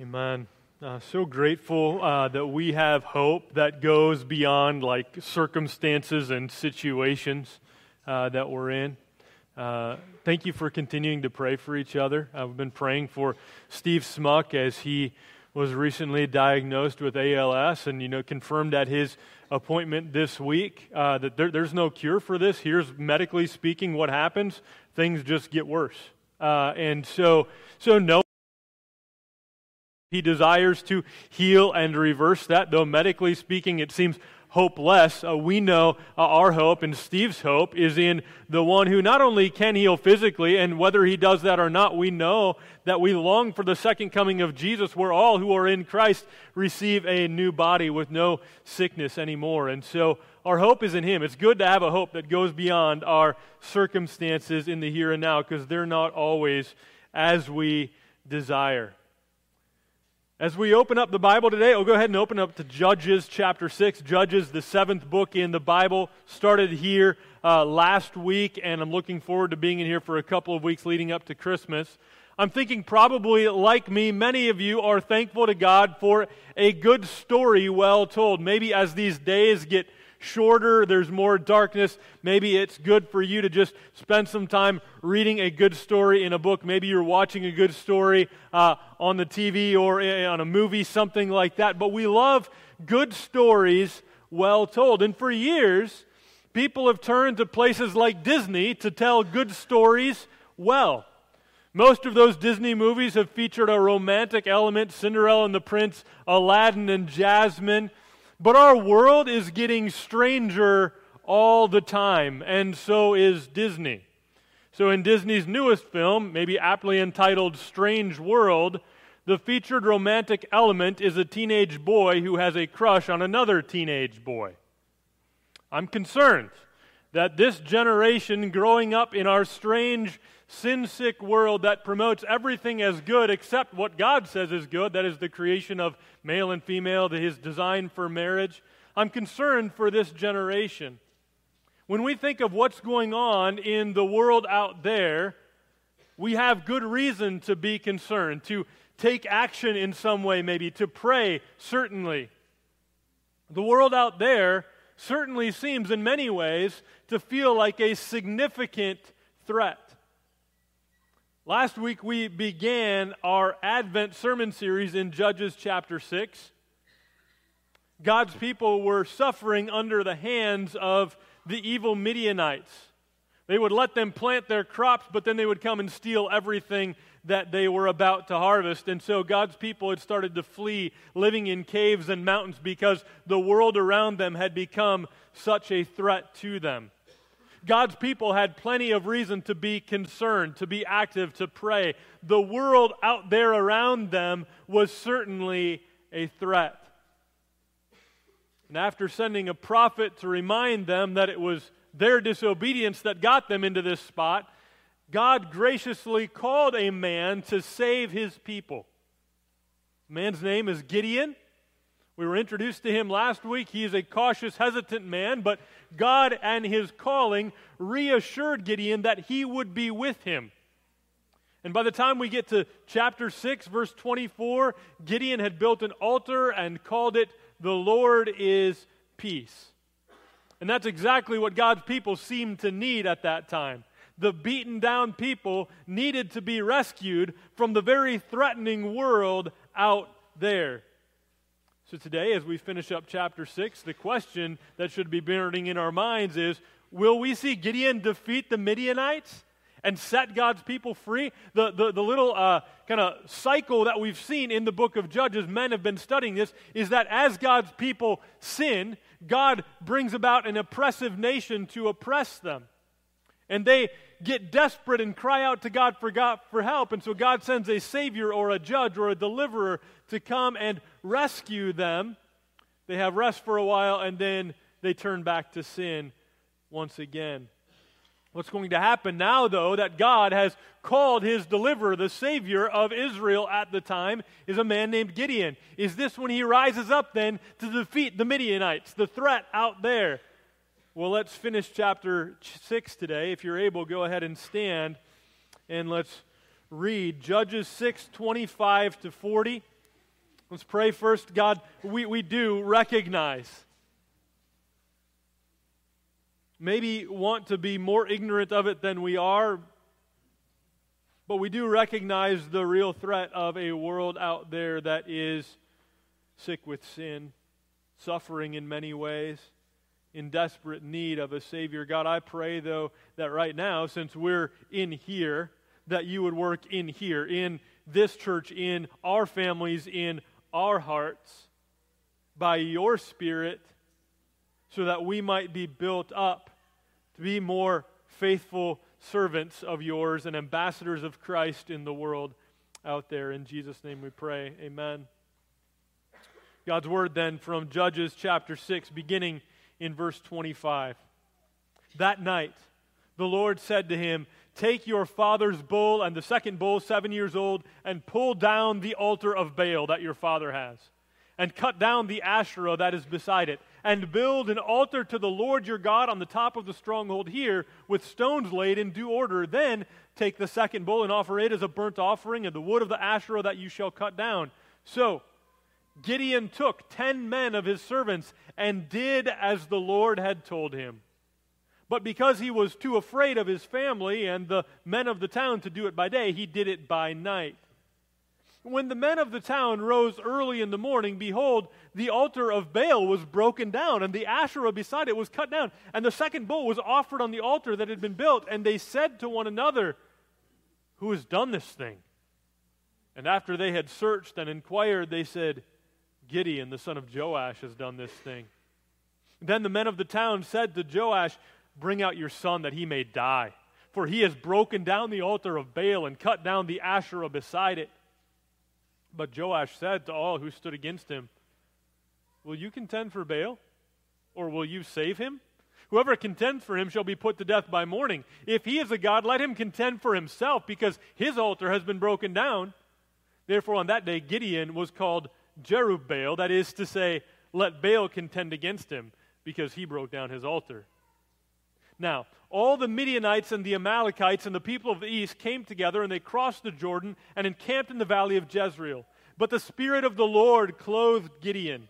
Amen. Uh, so grateful uh, that we have hope that goes beyond like circumstances and situations uh, that we're in. Uh, thank you for continuing to pray for each other. I've been praying for Steve Smuck as he was recently diagnosed with ALS and you know confirmed at his appointment this week uh, that there, there's no cure for this. Here's medically speaking what happens: things just get worse. Uh, and so, so no. He desires to heal and reverse that, though medically speaking it seems hopeless. Uh, we know uh, our hope and Steve's hope is in the one who not only can heal physically, and whether he does that or not, we know that we long for the second coming of Jesus, where all who are in Christ receive a new body with no sickness anymore. And so our hope is in him. It's good to have a hope that goes beyond our circumstances in the here and now, because they're not always as we desire. As we open up the Bible today, I'll go ahead and open up to Judges chapter 6. Judges, the seventh book in the Bible, started here uh, last week, and I'm looking forward to being in here for a couple of weeks leading up to Christmas. I'm thinking probably like me, many of you are thankful to God for a good story well told. Maybe as these days get shorter, there's more darkness. Maybe it's good for you to just spend some time reading a good story in a book. Maybe you're watching a good story uh, on the TV or on a movie, something like that. But we love good stories well told. And for years, people have turned to places like Disney to tell good stories well. Most of those Disney movies have featured a romantic element Cinderella and the Prince, Aladdin and Jasmine. But our world is getting stranger all the time, and so is Disney. So, in Disney's newest film, maybe aptly entitled Strange World, the featured romantic element is a teenage boy who has a crush on another teenage boy. I'm concerned that this generation growing up in our strange sin sick world that promotes everything as good except what God says is good, that is the creation of male and female, his design for marriage. I'm concerned for this generation. When we think of what's going on in the world out there, we have good reason to be concerned, to take action in some way, maybe, to pray, certainly. The world out there certainly seems, in many ways, to feel like a significant threat. Last week we began our Advent sermon series in Judges chapter 6. God's people were suffering under the hands of the evil Midianites. They would let them plant their crops, but then they would come and steal everything that they were about to harvest. And so God's people had started to flee, living in caves and mountains because the world around them had become such a threat to them. God's people had plenty of reason to be concerned, to be active, to pray. The world out there around them was certainly a threat. And after sending a prophet to remind them that it was their disobedience that got them into this spot, God graciously called a man to save his people. The man's name is Gideon. We were introduced to him last week. He is a cautious, hesitant man, but God and his calling reassured Gideon that he would be with him. And by the time we get to chapter 6, verse 24, Gideon had built an altar and called it, The Lord is Peace. And that's exactly what God's people seemed to need at that time. The beaten down people needed to be rescued from the very threatening world out there. So, today, as we finish up chapter 6, the question that should be burning in our minds is Will we see Gideon defeat the Midianites and set God's people free? The, the, the little uh, kind of cycle that we've seen in the book of Judges, men have been studying this, is that as God's people sin, God brings about an oppressive nation to oppress them. And they get desperate and cry out to God for, God for help. And so God sends a Savior or a judge or a deliverer to come and rescue them. They have rest for a while and then they turn back to sin once again. What's going to happen now, though, that God has called his deliverer, the Savior of Israel at the time, is a man named Gideon. Is this when he rises up then to defeat the Midianites, the threat out there? Well, let's finish chapter 6 today. If you're able, go ahead and stand and let's read Judges 6 25 to 40. Let's pray first. God, we, we do recognize, maybe want to be more ignorant of it than we are, but we do recognize the real threat of a world out there that is sick with sin, suffering in many ways, in desperate need of a Savior. God, I pray, though, that right now, since we're in here, that you would work in here, in this church, in our families, in our hearts by your Spirit so that we might be built up to be more faithful servants of yours and ambassadors of Christ in the world out there. In Jesus' name we pray. Amen. God's word then from Judges chapter 6, beginning in verse 25. That night, the Lord said to him, Take your father's bull and the second bull, seven years old, and pull down the altar of Baal that your father has, and cut down the Asherah that is beside it, and build an altar to the Lord your God on the top of the stronghold here, with stones laid in due order. Then take the second bull and offer it as a burnt offering, and the wood of the Asherah that you shall cut down. So Gideon took ten men of his servants and did as the Lord had told him. But because he was too afraid of his family and the men of the town to do it by day, he did it by night. When the men of the town rose early in the morning, behold, the altar of Baal was broken down, and the Asherah beside it was cut down, and the second bull was offered on the altar that had been built. And they said to one another, Who has done this thing? And after they had searched and inquired, they said, Gideon, the son of Joash, has done this thing. Then the men of the town said to Joash, Bring out your son that he may die. For he has broken down the altar of Baal and cut down the Asherah beside it. But Joash said to all who stood against him, Will you contend for Baal? Or will you save him? Whoever contends for him shall be put to death by morning. If he is a God, let him contend for himself, because his altar has been broken down. Therefore, on that day, Gideon was called Jerubbaal, that is to say, let Baal contend against him, because he broke down his altar. Now, all the Midianites and the Amalekites and the people of the east came together and they crossed the Jordan and encamped in the valley of Jezreel. But the Spirit of the Lord clothed Gideon,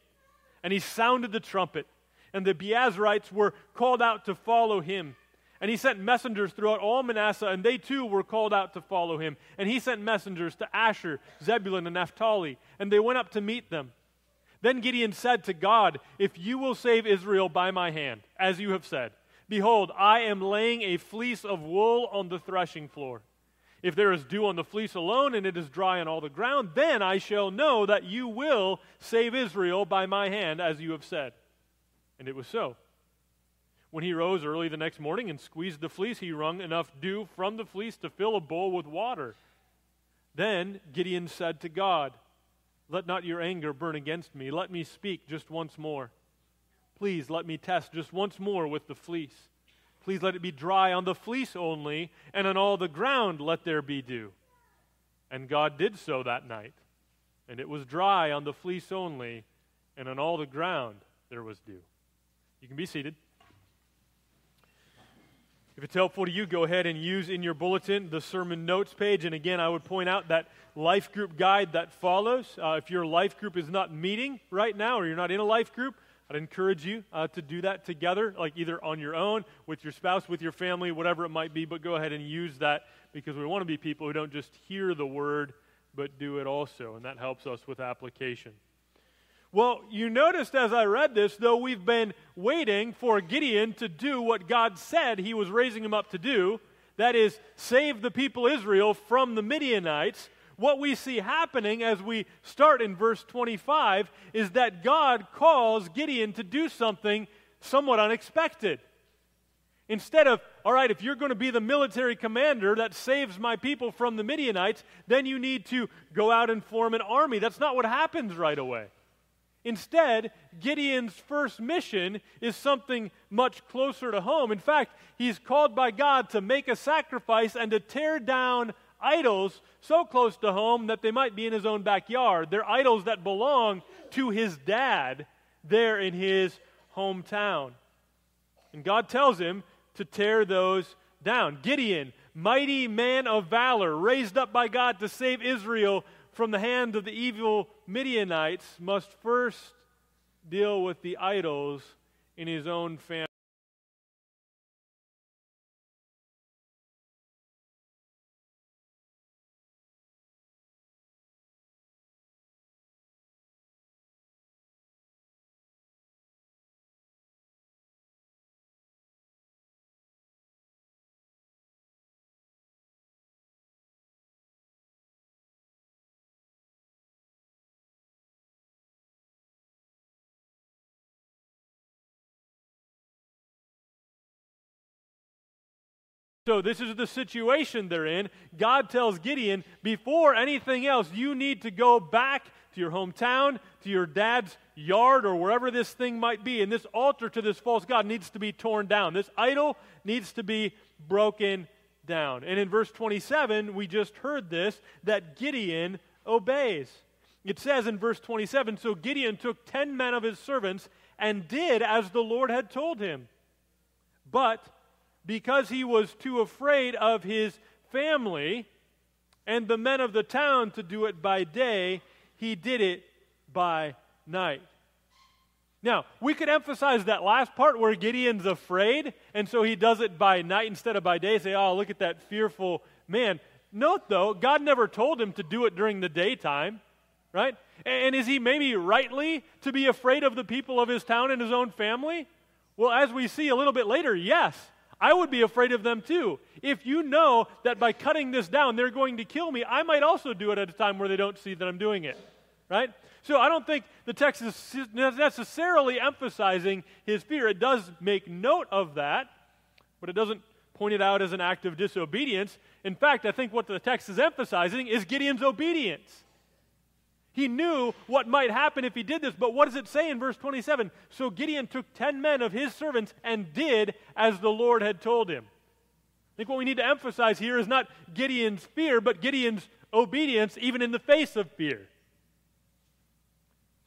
and he sounded the trumpet, and the Abiezrites were called out to follow him. And he sent messengers throughout all Manasseh, and they too were called out to follow him. And he sent messengers to Asher, Zebulun, and Naphtali, and they went up to meet them. Then Gideon said to God, If you will save Israel by my hand, as you have said, Behold, I am laying a fleece of wool on the threshing floor. If there is dew on the fleece alone, and it is dry on all the ground, then I shall know that you will save Israel by my hand, as you have said. And it was so. When he rose early the next morning and squeezed the fleece, he wrung enough dew from the fleece to fill a bowl with water. Then Gideon said to God, Let not your anger burn against me. Let me speak just once more. Please let me test just once more with the fleece. Please let it be dry on the fleece only, and on all the ground let there be dew. And God did so that night. And it was dry on the fleece only, and on all the ground there was dew. You can be seated. If it's helpful to you, go ahead and use in your bulletin the sermon notes page. And again, I would point out that life group guide that follows. Uh, if your life group is not meeting right now, or you're not in a life group, I'd encourage you uh, to do that together, like either on your own, with your spouse, with your family, whatever it might be, but go ahead and use that because we want to be people who don't just hear the word, but do it also, and that helps us with application. Well, you noticed as I read this, though we've been waiting for Gideon to do what God said he was raising him up to do, that is, save the people Israel from the Midianites what we see happening as we start in verse 25 is that God calls Gideon to do something somewhat unexpected. Instead of, all right, if you're going to be the military commander that saves my people from the Midianites, then you need to go out and form an army. That's not what happens right away. Instead, Gideon's first mission is something much closer to home. In fact, he's called by God to make a sacrifice and to tear down idols so close to home that they might be in his own backyard. They're idols that belong to his dad there in his hometown. And God tells him to tear those down. Gideon, mighty man of valor, raised up by God to save Israel from the hand of the evil Midianites, must first deal with the idols in his own family. So, this is the situation they're in. God tells Gideon, before anything else, you need to go back to your hometown, to your dad's yard, or wherever this thing might be. And this altar to this false God needs to be torn down. This idol needs to be broken down. And in verse 27, we just heard this that Gideon obeys. It says in verse 27 So Gideon took ten men of his servants and did as the Lord had told him. But because he was too afraid of his family and the men of the town to do it by day, he did it by night. Now, we could emphasize that last part where Gideon's afraid, and so he does it by night instead of by day. Say, oh, look at that fearful man. Note, though, God never told him to do it during the daytime, right? And is he maybe rightly to be afraid of the people of his town and his own family? Well, as we see a little bit later, yes. I would be afraid of them too. If you know that by cutting this down, they're going to kill me, I might also do it at a time where they don't see that I'm doing it. Right? So I don't think the text is necessarily emphasizing his fear. It does make note of that, but it doesn't point it out as an act of disobedience. In fact, I think what the text is emphasizing is Gideon's obedience. He knew what might happen if he did this, but what does it say in verse 27? So Gideon took 10 men of his servants and did as the Lord had told him. I think what we need to emphasize here is not Gideon's fear, but Gideon's obedience, even in the face of fear.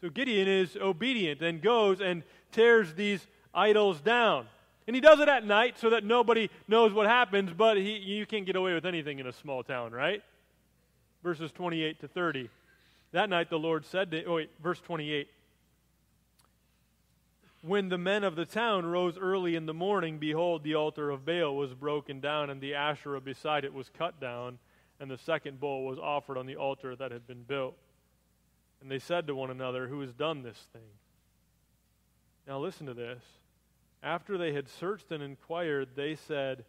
So Gideon is obedient and goes and tears these idols down. And he does it at night so that nobody knows what happens, but he, you can't get away with anything in a small town, right? Verses 28 to 30. That night the Lord said to, oh wait, verse 28. When the men of the town rose early in the morning, behold, the altar of Baal was broken down, and the Asherah beside it was cut down, and the second bull was offered on the altar that had been built. And they said to one another, Who has done this thing? Now listen to this. After they had searched and inquired, they said,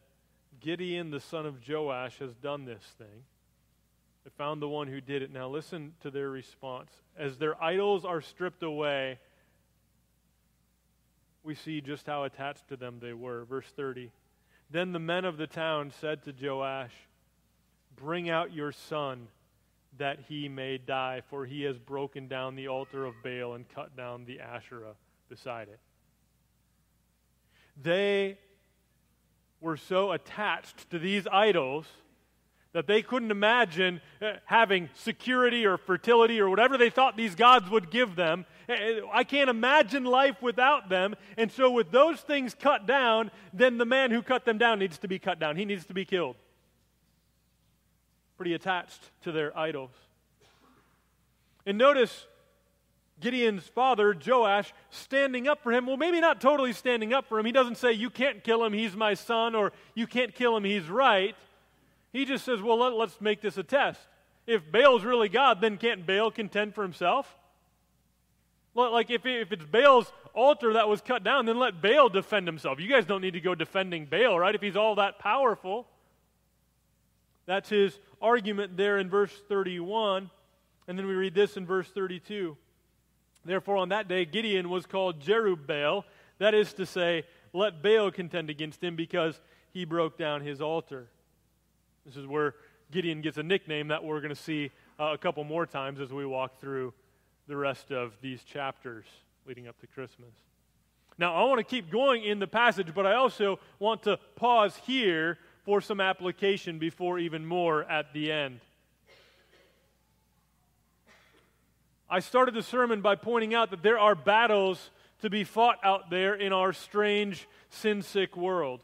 Gideon the son of Joash has done this thing. They found the one who did it. Now listen to their response. As their idols are stripped away, we see just how attached to them they were. Verse 30. Then the men of the town said to Joash, Bring out your son that he may die, for he has broken down the altar of Baal and cut down the Asherah beside it. They were so attached to these idols that they couldn't imagine uh, having security or fertility or whatever they thought these gods would give them. Uh, I can't imagine life without them. And so, with those things cut down, then the man who cut them down needs to be cut down. He needs to be killed. Pretty attached to their idols. And notice Gideon's father, Joash, standing up for him. Well, maybe not totally standing up for him. He doesn't say, You can't kill him, he's my son, or You can't kill him, he's right. He just says, well, let, us make this a test. If Baal's really God, then can't Baal contend for himself? Like, if, if it's Baal's altar that was cut down, then let Baal defend himself. You guys don't need to go defending Baal, right? If he's all that powerful. That's his argument there in verse 31. And then we read this in verse 32. Therefore, on that day, Gideon was called Jerubbaal. That is to say, let Baal contend against him because he broke down his altar. This is where Gideon gets a nickname that we're going to see uh, a couple more times as we walk through the rest of these chapters leading up to Christmas. Now, I want to keep going in the passage, but I also want to pause here for some application before even more at the end. I started the sermon by pointing out that there are battles to be fought out there in our strange, sin sick world.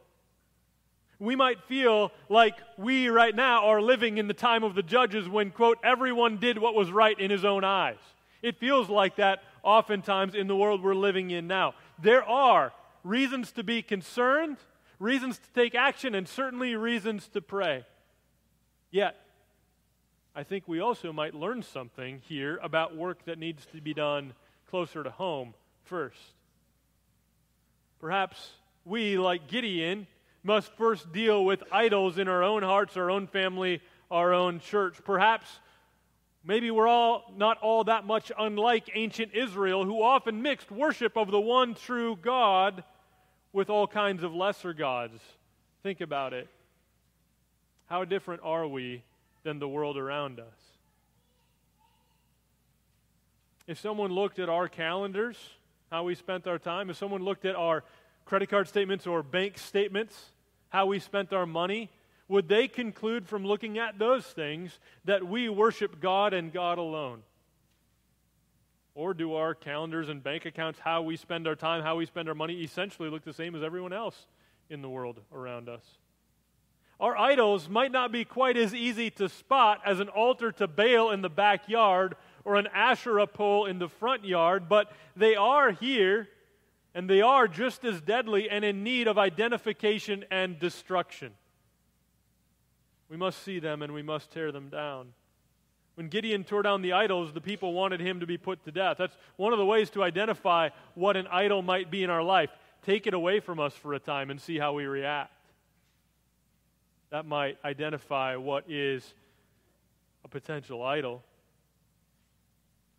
We might feel like we right now are living in the time of the judges when, quote, everyone did what was right in his own eyes. It feels like that oftentimes in the world we're living in now. There are reasons to be concerned, reasons to take action, and certainly reasons to pray. Yet, I think we also might learn something here about work that needs to be done closer to home first. Perhaps we, like Gideon, must first deal with idols in our own hearts, our own family, our own church. Perhaps maybe we're all not all that much unlike ancient Israel, who often mixed worship of the one true God with all kinds of lesser gods. Think about it. How different are we than the world around us? If someone looked at our calendars, how we spent our time, if someone looked at our credit card statements or bank statements, how we spent our money, would they conclude from looking at those things that we worship God and God alone? Or do our calendars and bank accounts, how we spend our time, how we spend our money, essentially look the same as everyone else in the world around us? Our idols might not be quite as easy to spot as an altar to Baal in the backyard or an Asherah pole in the front yard, but they are here and they are just as deadly and in need of identification and destruction. We must see them and we must tear them down. When Gideon tore down the idols, the people wanted him to be put to death. That's one of the ways to identify what an idol might be in our life. Take it away from us for a time and see how we react. That might identify what is a potential idol.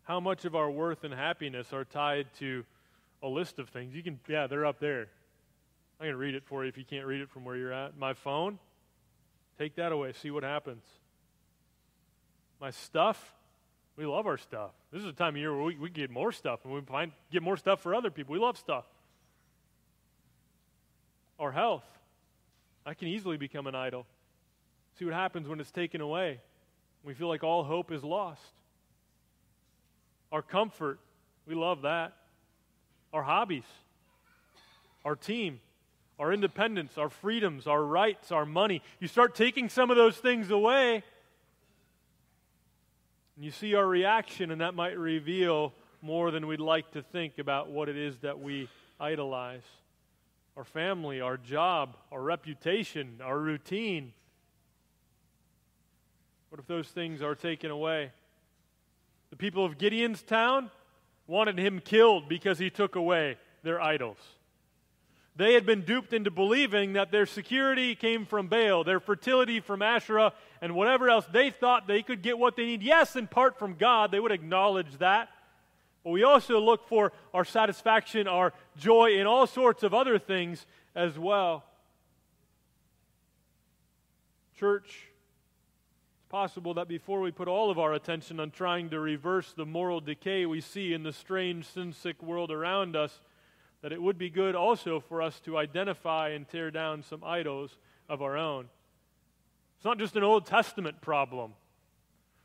How much of our worth and happiness are tied to a list of things. You can, yeah, they're up there. I can read it for you if you can't read it from where you're at. My phone, take that away, see what happens. My stuff, we love our stuff. This is a time of year where we, we get more stuff and we find, get more stuff for other people. We love stuff. Our health, I can easily become an idol. See what happens when it's taken away. We feel like all hope is lost. Our comfort, we love that our hobbies, our team, our independence, our freedoms, our rights, our money. You start taking some of those things away, and you see our reaction, and that might reveal more than we'd like to think about what it is that we idolize our family, our job, our reputation, our routine. What if those things are taken away? The people of Gideon's town, wanted him killed because he took away their idols. They had been duped into believing that their security came from Baal, their fertility from Asherah, and whatever else. They thought they could get what they need. Yes, in part from God, they would acknowledge that. But we also look for our satisfaction, our joy in all sorts of other things as well. Church, possible that before we put all of our attention on trying to reverse the moral decay we see in the strange, sin sick world around us, that it would be good also for us to identify and tear down some idols of our own. It's not just an Old Testament problem.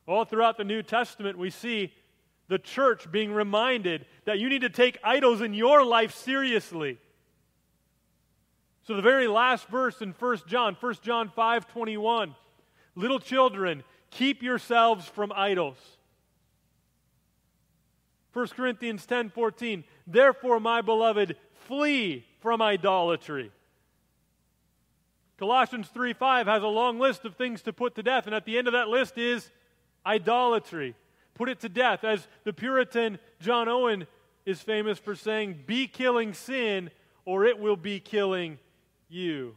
All throughout the New Testament, we see the church being reminded that you need to take idols in your life seriously. So the very last verse in 1 John, 1 John 5 21 Little children, keep yourselves from idols. 1 Corinthians 10 14. Therefore, my beloved, flee from idolatry. Colossians 3 5 has a long list of things to put to death, and at the end of that list is idolatry. Put it to death. As the Puritan John Owen is famous for saying, Be killing sin, or it will be killing you.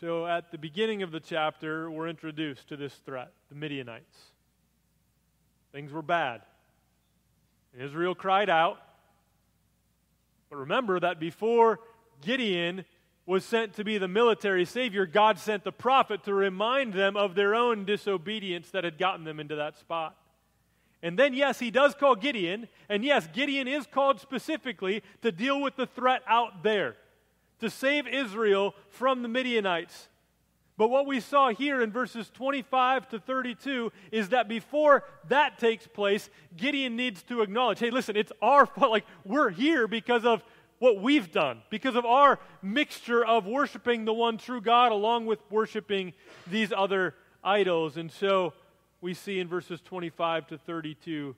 So, at the beginning of the chapter, we're introduced to this threat the Midianites. Things were bad. And Israel cried out. But remember that before Gideon was sent to be the military savior, God sent the prophet to remind them of their own disobedience that had gotten them into that spot. And then, yes, he does call Gideon, and yes, Gideon is called specifically to deal with the threat out there to save Israel from the Midianites. But what we saw here in verses 25 to 32 is that before that takes place, Gideon needs to acknowledge hey, listen, it's our fault. Like, we're here because of what we've done, because of our mixture of worshiping the one true God along with worshiping these other idols. And so we see in verses 25 to 32,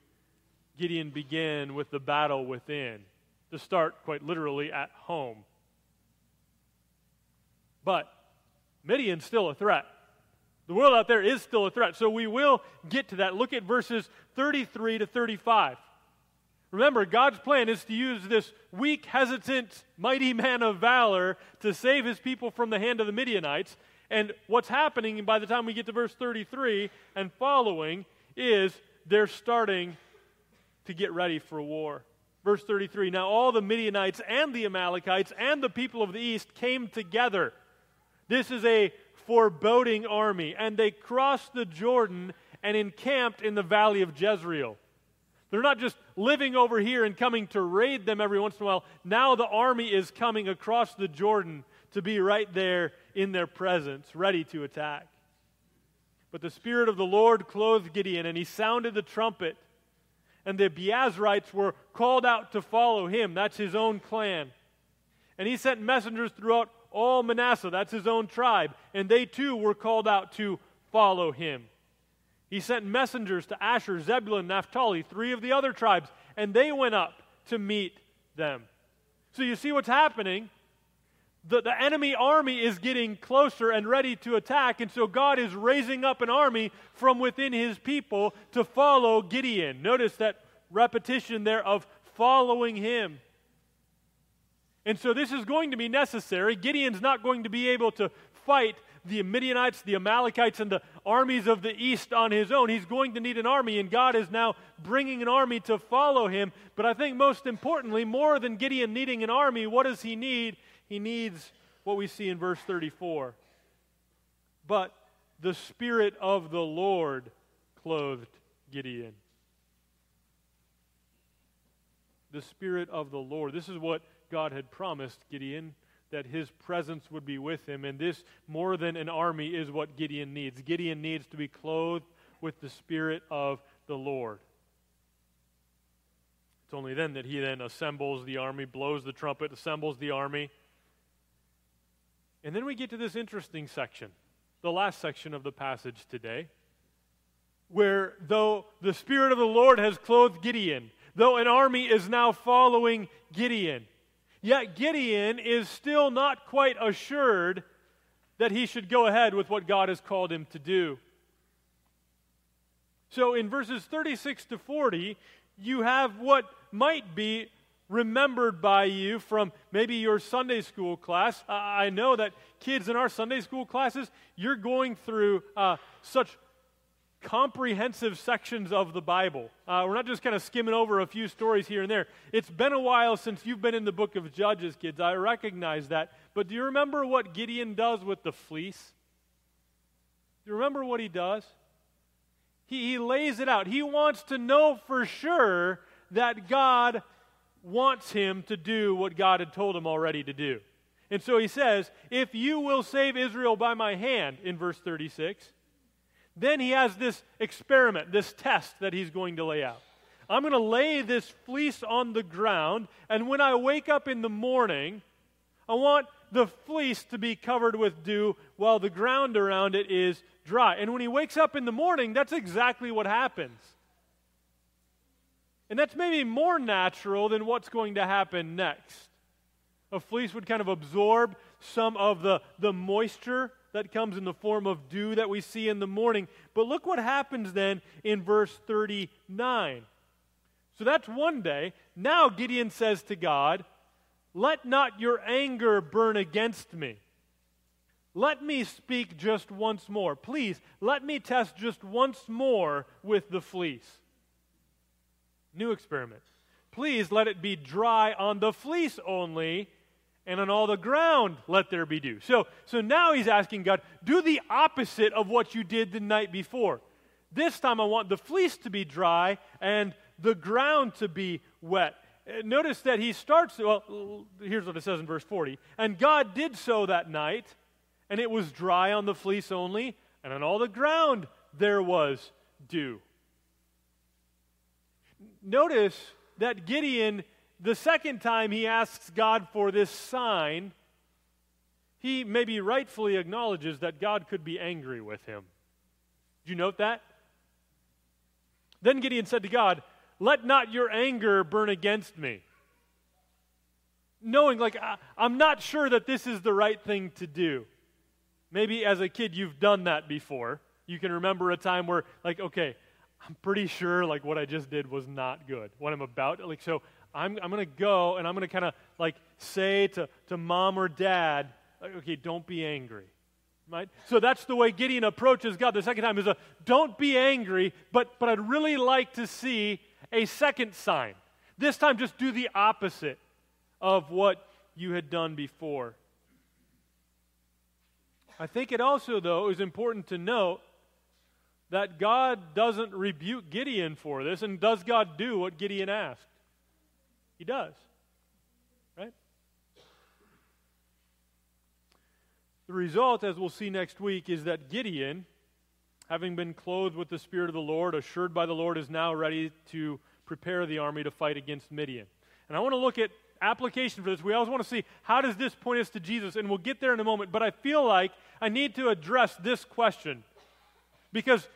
Gideon began with the battle within, to start quite literally at home. But Midian's still a threat. The world out there is still a threat. So we will get to that. Look at verses 33 to 35. Remember, God's plan is to use this weak, hesitant, mighty man of valor to save his people from the hand of the Midianites. And what's happening by the time we get to verse 33 and following is they're starting to get ready for war. Verse 33 Now all the Midianites and the Amalekites and the people of the east came together. This is a foreboding army. And they crossed the Jordan and encamped in the valley of Jezreel. They're not just living over here and coming to raid them every once in a while. Now the army is coming across the Jordan to be right there in their presence, ready to attack. But the Spirit of the Lord clothed Gideon, and he sounded the trumpet. And the Abiezrites were called out to follow him. That's his own clan. And he sent messengers throughout all Manasseh. That's his own tribe. And they too were called out to follow him. He sent messengers to Asher, Zebulun, Naphtali, three of the other tribes, and they went up to meet them. So you see what's happening? The, the enemy army is getting closer and ready to attack, and so God is raising up an army from within his people to follow Gideon. Notice that repetition there of following him. And so this is going to be necessary. Gideon's not going to be able to fight the Midianites, the Amalekites, and the armies of the east on his own. He's going to need an army, and God is now bringing an army to follow him. But I think most importantly, more than Gideon needing an army, what does he need? He needs what we see in verse 34. But the Spirit of the Lord clothed Gideon. The Spirit of the Lord. This is what God had promised Gideon that his presence would be with him. And this, more than an army, is what Gideon needs. Gideon needs to be clothed with the Spirit of the Lord. It's only then that he then assembles the army, blows the trumpet, assembles the army. And then we get to this interesting section, the last section of the passage today, where though the Spirit of the Lord has clothed Gideon, though an army is now following Gideon, Yet Gideon is still not quite assured that he should go ahead with what God has called him to do. So in verses 36 to 40, you have what might be remembered by you from maybe your Sunday school class. I know that kids in our Sunday school classes, you're going through uh, such comprehensive sections of the Bible. Uh, we're not just kind of skimming over a few stories here and there. It's been a while since you've been in the book of Judges, kids. I recognize that. But do you remember what Gideon does with the fleece? Do you remember what he does? He, he lays it out. He wants to know for sure that God wants him to do what God had told him already to do. And so he says, If you will save Israel by my hand, in verse 36, then he has this experiment, this test that he's going to lay out. I'm going to lay this fleece on the ground, and when I wake up in the morning, I want the fleece to be covered with dew while the ground around it is dry. And when he wakes up in the morning, that's exactly what happens. And that's maybe more natural than what's going to happen next. A fleece would kind of absorb some of the, the moisture that comes in the form of dew that we see in the morning. But look what happens then in verse 39. So that's one day. Now Gideon says to God, Let not your anger burn against me. Let me speak just once more. Please, let me test just once more with the fleece. New experiment. Please let it be dry on the fleece only and on all the ground let there be dew. So, so now he's asking God, do the opposite of what you did the night before. This time I want the fleece to be dry and the ground to be wet. Uh, notice that he starts, well, here's what it says in verse 40. And God did so that night, and it was dry on the fleece only, and on all the ground there was dew. Notice that Gideon the second time he asks God for this sign, he maybe rightfully acknowledges that God could be angry with him. Did you note that? Then Gideon said to God, Let not your anger burn against me. Knowing, like, I, am not sure that this is the right thing to do. Maybe as a kid you've done that before. You can remember a time where, like, okay, I'm pretty sure, like, what I just did was not good. What I'm about, like, so I'm, I'm going to go and I'm going to kind of, like, say to, to mom or dad, okay, don't be angry. Right? So that's the way Gideon approaches God the second time is a don't be angry, but but I'd really like to see a second sign. This time just do the opposite of what you had done before. I think it also though is important to note that God doesn't rebuke Gideon for this and does God do what Gideon asked? He does. Right? The result, as we'll see next week, is that Gideon, having been clothed with the Spirit of the Lord, assured by the Lord, is now ready to prepare the army to fight against Midian. And I want to look at application for this. We always want to see how does this point us to Jesus, and we'll get there in a moment. But I feel like I need to address this question because,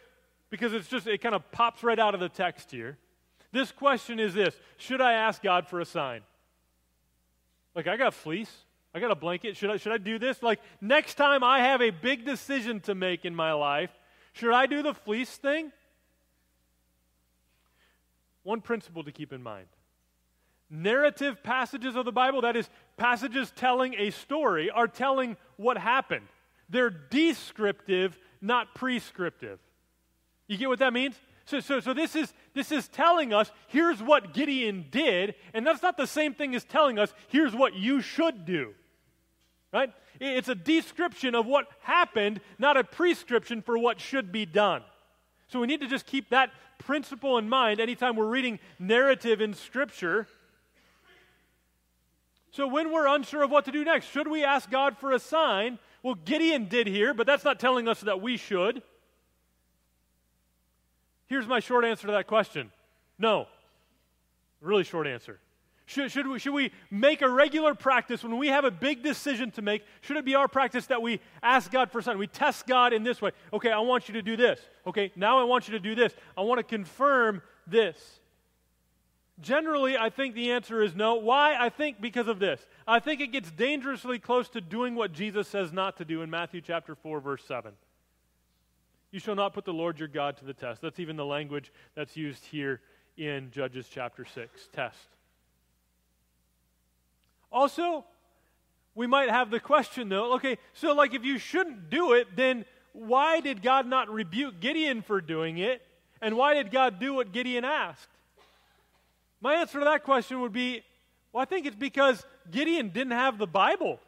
because it's just it kind of pops right out of the text here. This question is this Should I ask God for a sign? Like, I got fleece. I got a blanket. Should I, should I do this? Like, next time I have a big decision to make in my life, should I do the fleece thing? One principle to keep in mind narrative passages of the Bible, that is, passages telling a story, are telling what happened. They're descriptive, not prescriptive. You get what that means? So, so, so this, is, this is telling us here's what Gideon did, and that's not the same thing as telling us here's what you should do right? It's a description of what happened, not a prescription for what should be done. So we need to just keep that principle in mind anytime we're reading narrative in Scripture. So when we're unsure of what to do next, should we ask God for a sign? Well, Gideon did here, but that's not telling us that we should. Here's my short answer to that question no. Really short answer. Should, should, we, should we make a regular practice when we have a big decision to make? Should it be our practice that we ask God for something? We test God in this way. Okay, I want you to do this. Okay, now I want you to do this. I want to confirm this. Generally, I think the answer is no. Why? I think because of this. I think it gets dangerously close to doing what Jesus says not to do in Matthew chapter 4, verse 7. You shall not put the Lord your God to the test. That's even the language that's used here in Judges chapter 6. Test. Also, we might have the question though okay, so like if you shouldn't do it, then why did God not rebuke Gideon for doing it? And why did God do what Gideon asked? My answer to that question would be well, I think it's because Gideon didn't have the Bible.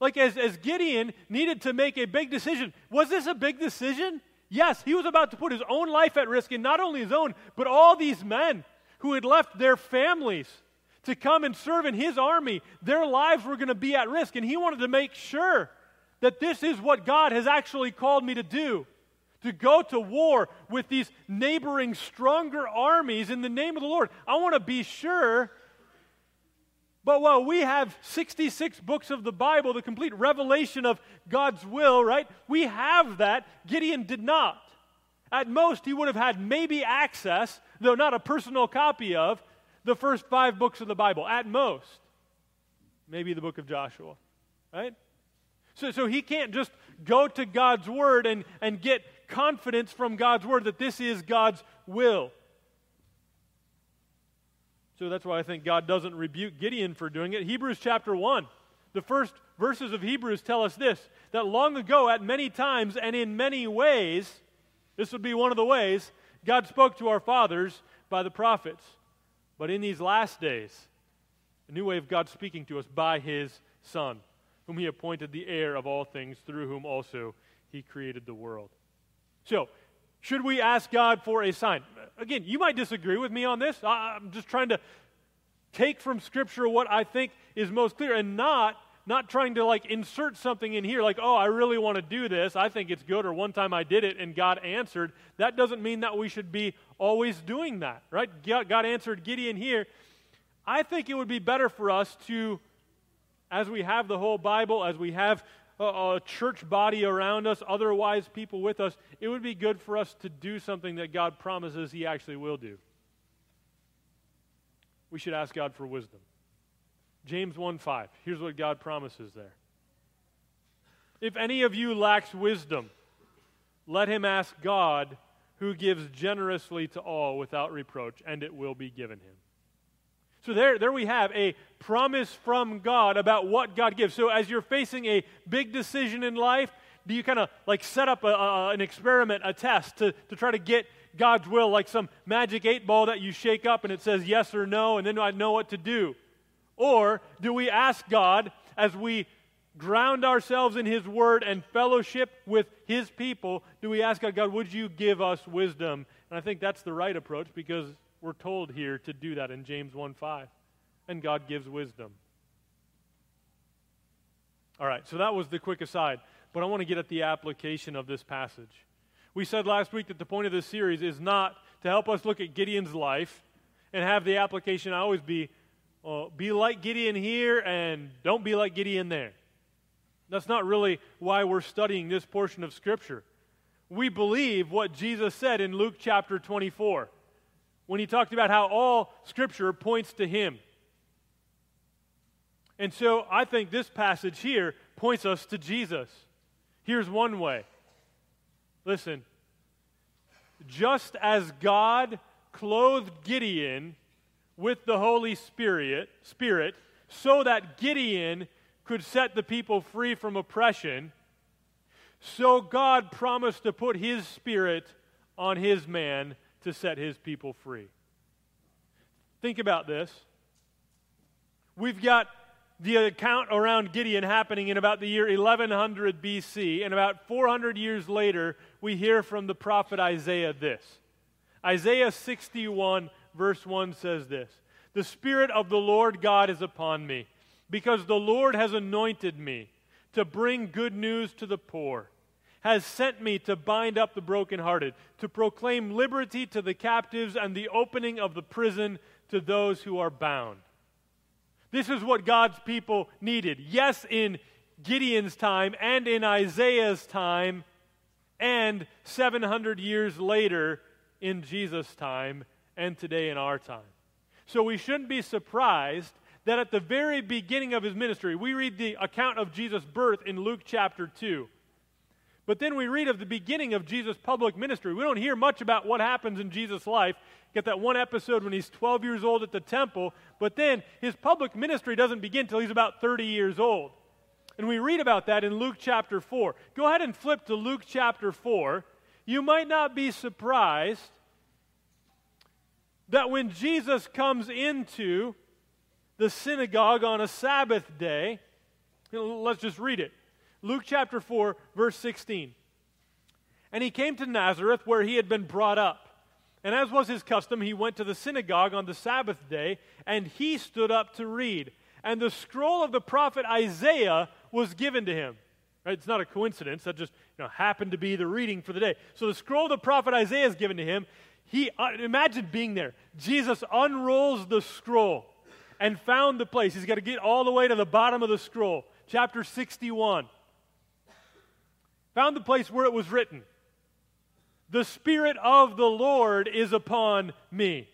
Like, as, as Gideon needed to make a big decision, was this a big decision? Yes, he was about to put his own life at risk, and not only his own, but all these men who had left their families to come and serve in his army, their lives were going to be at risk. And he wanted to make sure that this is what God has actually called me to do to go to war with these neighboring, stronger armies in the name of the Lord. I want to be sure. But while we have 66 books of the Bible, the complete revelation of God's will, right? We have that. Gideon did not. At most, he would have had maybe access, though not a personal copy of, the first five books of the Bible, at most. Maybe the book of Joshua, right? So, so he can't just go to God's word and, and get confidence from God's word that this is God's will. So that's why I think God doesn't rebuke Gideon for doing it. Hebrews chapter 1, the first verses of Hebrews tell us this that long ago, at many times and in many ways, this would be one of the ways, God spoke to our fathers by the prophets. But in these last days, a new way of God speaking to us by his Son, whom he appointed the heir of all things, through whom also he created the world. So, should we ask God for a sign? Again, you might disagree with me on this. I'm just trying to take from Scripture what I think is most clear and not not trying to like insert something in here like, oh, I really want to do this. I think it's good, or one time I did it and God answered. That doesn't mean that we should be always doing that, right? God answered Gideon here. I think it would be better for us to, as we have the whole Bible, as we have a, a church body around us, otherwise people with us, it would be good for us to do something that God promises He actually will do. We should ask God for wisdom. James 1 5. Here's what God promises there. If any of you lacks wisdom, let him ask God, who gives generously to all without reproach, and it will be given him. So there, there we have a promise from God about what God gives. So as you're facing a big decision in life, do you kind of like set up a, a, an experiment, a test to, to try to get God's will, like some magic eight ball that you shake up and it says yes or no, and then I know what to do? Or do we ask God as we ground ourselves in His Word and fellowship with His people, do we ask God, God, would you give us wisdom? And I think that's the right approach because we're told here to do that in James 1 5. And God gives wisdom. All right, so that was the quick aside. But I want to get at the application of this passage. We said last week that the point of this series is not to help us look at Gideon's life and have the application always be well, be like Gideon here and don't be like Gideon there. That's not really why we're studying this portion of Scripture. We believe what Jesus said in Luke chapter 24 when he talked about how all Scripture points to him. And so I think this passage here points us to Jesus. Here's one way. Listen, just as God clothed Gideon with the Holy Spirit, Spirit so that Gideon could set the people free from oppression, so God promised to put his spirit on his man to set his people free. Think about this. We've got the account around Gideon happening in about the year 1100 BC, and about 400 years later, we hear from the prophet Isaiah this. Isaiah 61, verse 1 says this The Spirit of the Lord God is upon me, because the Lord has anointed me to bring good news to the poor, has sent me to bind up the brokenhearted, to proclaim liberty to the captives and the opening of the prison to those who are bound. This is what God's people needed. Yes, in Gideon's time and in Isaiah's time, and 700 years later in Jesus' time and today in our time. So we shouldn't be surprised that at the very beginning of his ministry, we read the account of Jesus' birth in Luke chapter 2. But then we read of the beginning of Jesus' public ministry. We don't hear much about what happens in Jesus' life. Get that one episode when he's 12 years old at the temple, but then his public ministry doesn't begin until he's about 30 years old. And we read about that in Luke chapter 4. Go ahead and flip to Luke chapter 4. You might not be surprised that when Jesus comes into the synagogue on a Sabbath day, let's just read it. Luke chapter 4, verse 16. And he came to Nazareth where he had been brought up. And as was his custom, he went to the synagogue on the Sabbath day, and he stood up to read. And the scroll of the prophet Isaiah was given to him. Right? It's not a coincidence. That just you know, happened to be the reading for the day. So the scroll of the prophet Isaiah is given to him, he uh, imagine being there. Jesus unrolls the scroll and found the place. He's got to get all the way to the bottom of the scroll, chapter 61. Found the place where it was written. The Spirit of the Lord is upon me,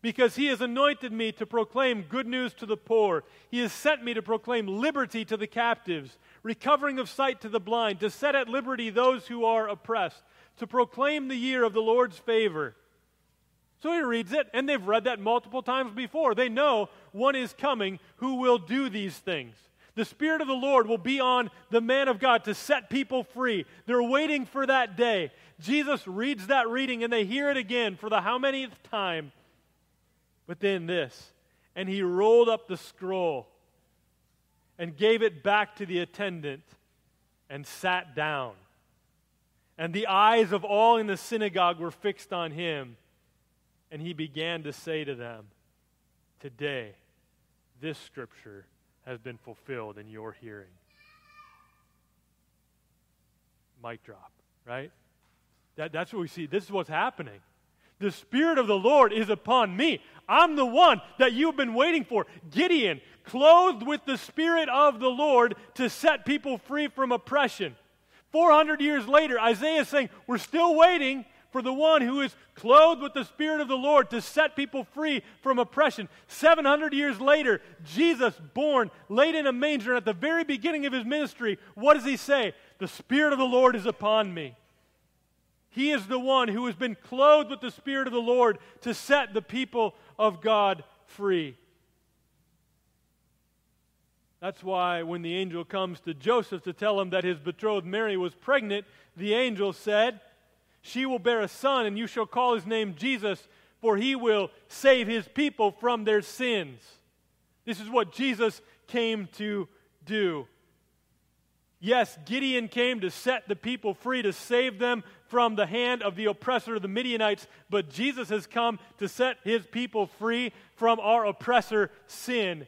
because he has anointed me to proclaim good news to the poor. He has sent me to proclaim liberty to the captives, recovering of sight to the blind, to set at liberty those who are oppressed, to proclaim the year of the Lord's favor. So he reads it, and they've read that multiple times before. They know one is coming who will do these things. The Spirit of the Lord will be on the man of God to set people free. They're waiting for that day. Jesus reads that reading, and they hear it again for the how many time? But then this, and he rolled up the scroll and gave it back to the attendant and sat down. And the eyes of all in the synagogue were fixed on him. And he began to say to them, Today, this scripture has been fulfilled in your hearing. Mic drop, right? That, that's what we see. This is what's happening. The Spirit of the Lord is upon me. I'm the one that you've been waiting for. Gideon, clothed with the Spirit of the Lord to set people free from oppression. 400 years later, Isaiah is saying, We're still waiting for the one who is clothed with the Spirit of the Lord to set people free from oppression. 700 years later, Jesus, born, laid in a manger, and at the very beginning of his ministry, what does he say? The Spirit of the Lord is upon me. He is the one who has been clothed with the Spirit of the Lord to set the people of God free. That's why when the angel comes to Joseph to tell him that his betrothed Mary was pregnant, the angel said, She will bear a son, and you shall call his name Jesus, for he will save his people from their sins. This is what Jesus came to do. Yes, Gideon came to set the people free, to save them from the hand of the oppressor the Midianites, but Jesus has come to set his people free from our oppressor, sin.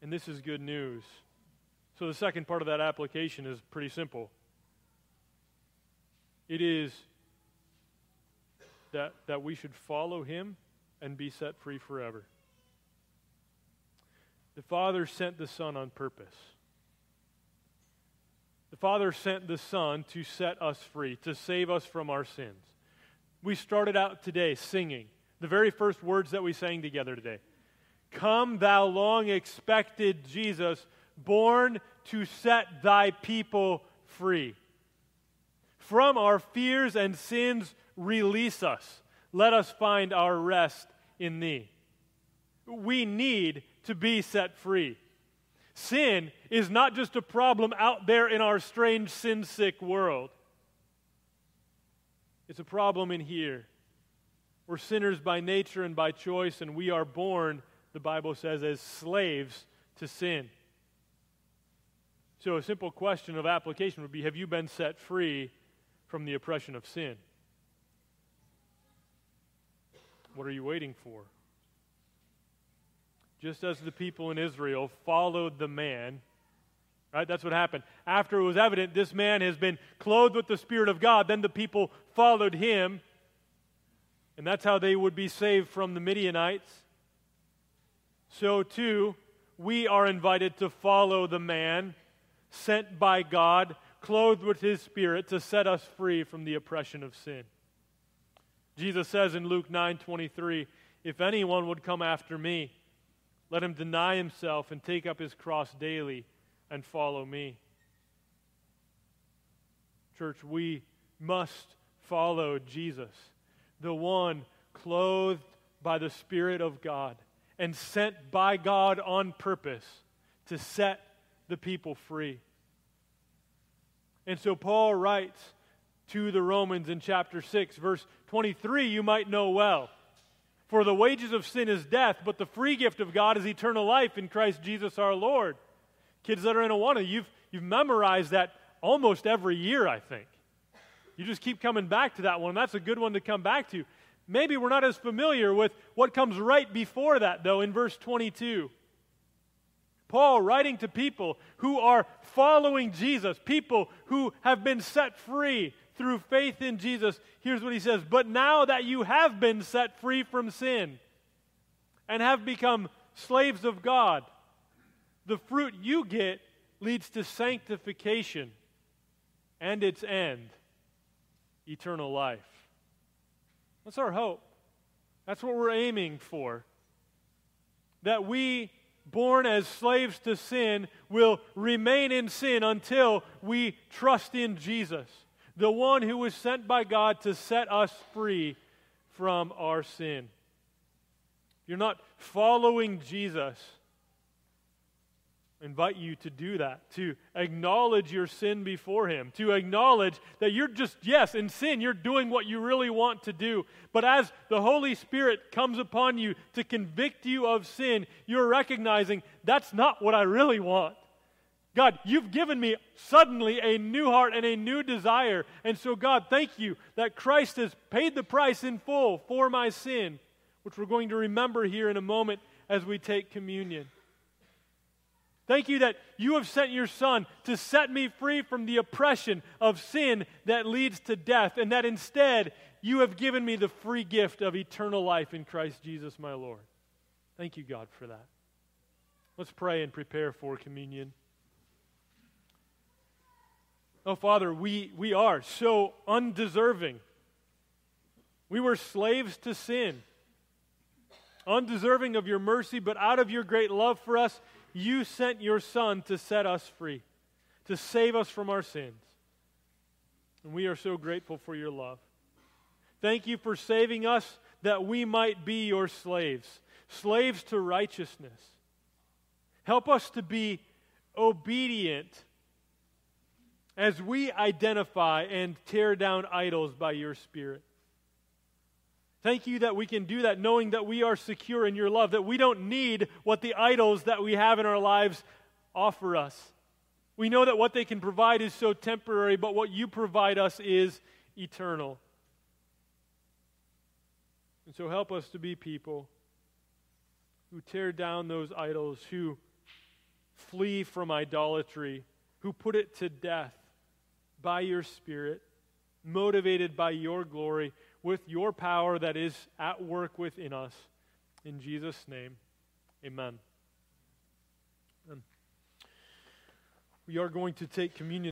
And this is good news. So, the second part of that application is pretty simple it is that, that we should follow him and be set free forever. The Father sent the Son on purpose. The Father sent the Son to set us free, to save us from our sins. We started out today singing the very first words that we sang together today. Come, thou long expected Jesus, born to set thy people free. From our fears and sins, release us. Let us find our rest in thee. We need to be set free. Sin is not just a problem out there in our strange, sin sick world. It's a problem in here. We're sinners by nature and by choice, and we are born, the Bible says, as slaves to sin. So, a simple question of application would be Have you been set free from the oppression of sin? What are you waiting for? just as the people in Israel followed the man. Right? That's what happened. After it was evident this man has been clothed with the Spirit of God, then the people followed him. And that's how they would be saved from the Midianites. So, too, we are invited to follow the man sent by God, clothed with his Spirit, to set us free from the oppression of sin. Jesus says in Luke 9 23, If anyone would come after me, let him deny himself and take up his cross daily and follow me. Church, we must follow Jesus, the one clothed by the Spirit of God and sent by God on purpose to set the people free. And so Paul writes to the Romans in chapter 6, verse 23, you might know well. For the wages of sin is death, but the free gift of God is eternal life in Christ Jesus our Lord. Kids that are in Awana, you've, you've memorized that almost every year, I think. You just keep coming back to that one. That's a good one to come back to. Maybe we're not as familiar with what comes right before that, though, in verse 22. Paul writing to people who are following Jesus, people who have been set free through faith in Jesus, here's what he says But now that you have been set free from sin and have become slaves of God, the fruit you get leads to sanctification and its end, eternal life. That's our hope. That's what we're aiming for. That we, born as slaves to sin, will remain in sin until we trust in Jesus the one who was sent by God to set us free from our sin. You're not following Jesus. Invite you to do that, to acknowledge your sin before Him, to acknowledge that you're just, yes, in sin, you're doing what you really want to do. But as the Holy Spirit comes upon you to convict you of sin, you're recognizing that's not what I really want. God, you've given me suddenly a new heart and a new desire. And so, God, thank you that Christ has paid the price in full for my sin, which we're going to remember here in a moment as we take communion. Thank you that you have sent your Son to set me free from the oppression of sin that leads to death, and that instead you have given me the free gift of eternal life in Christ Jesus my Lord. Thank you, God, for that. Let's pray and prepare for communion. Oh, Father, we, we are so undeserving. We were slaves to sin, undeserving of your mercy, but out of your great love for us, you sent your Son to set us free, to save us from our sins. And we are so grateful for your love. Thank you for saving us that we might be your slaves, slaves to righteousness. Help us to be obedient as we identify and tear down idols by your Spirit. Thank you that we can do that knowing that we are secure in your love, that we don't need what the idols that we have in our lives offer us. We know that what they can provide is so temporary, but what you provide us is eternal. And so help us to be people who tear down those idols, who flee from idolatry, who put it to death by your Spirit, motivated by your glory with your power that is at work within us. In Jesus' name, amen. We are going to take communion.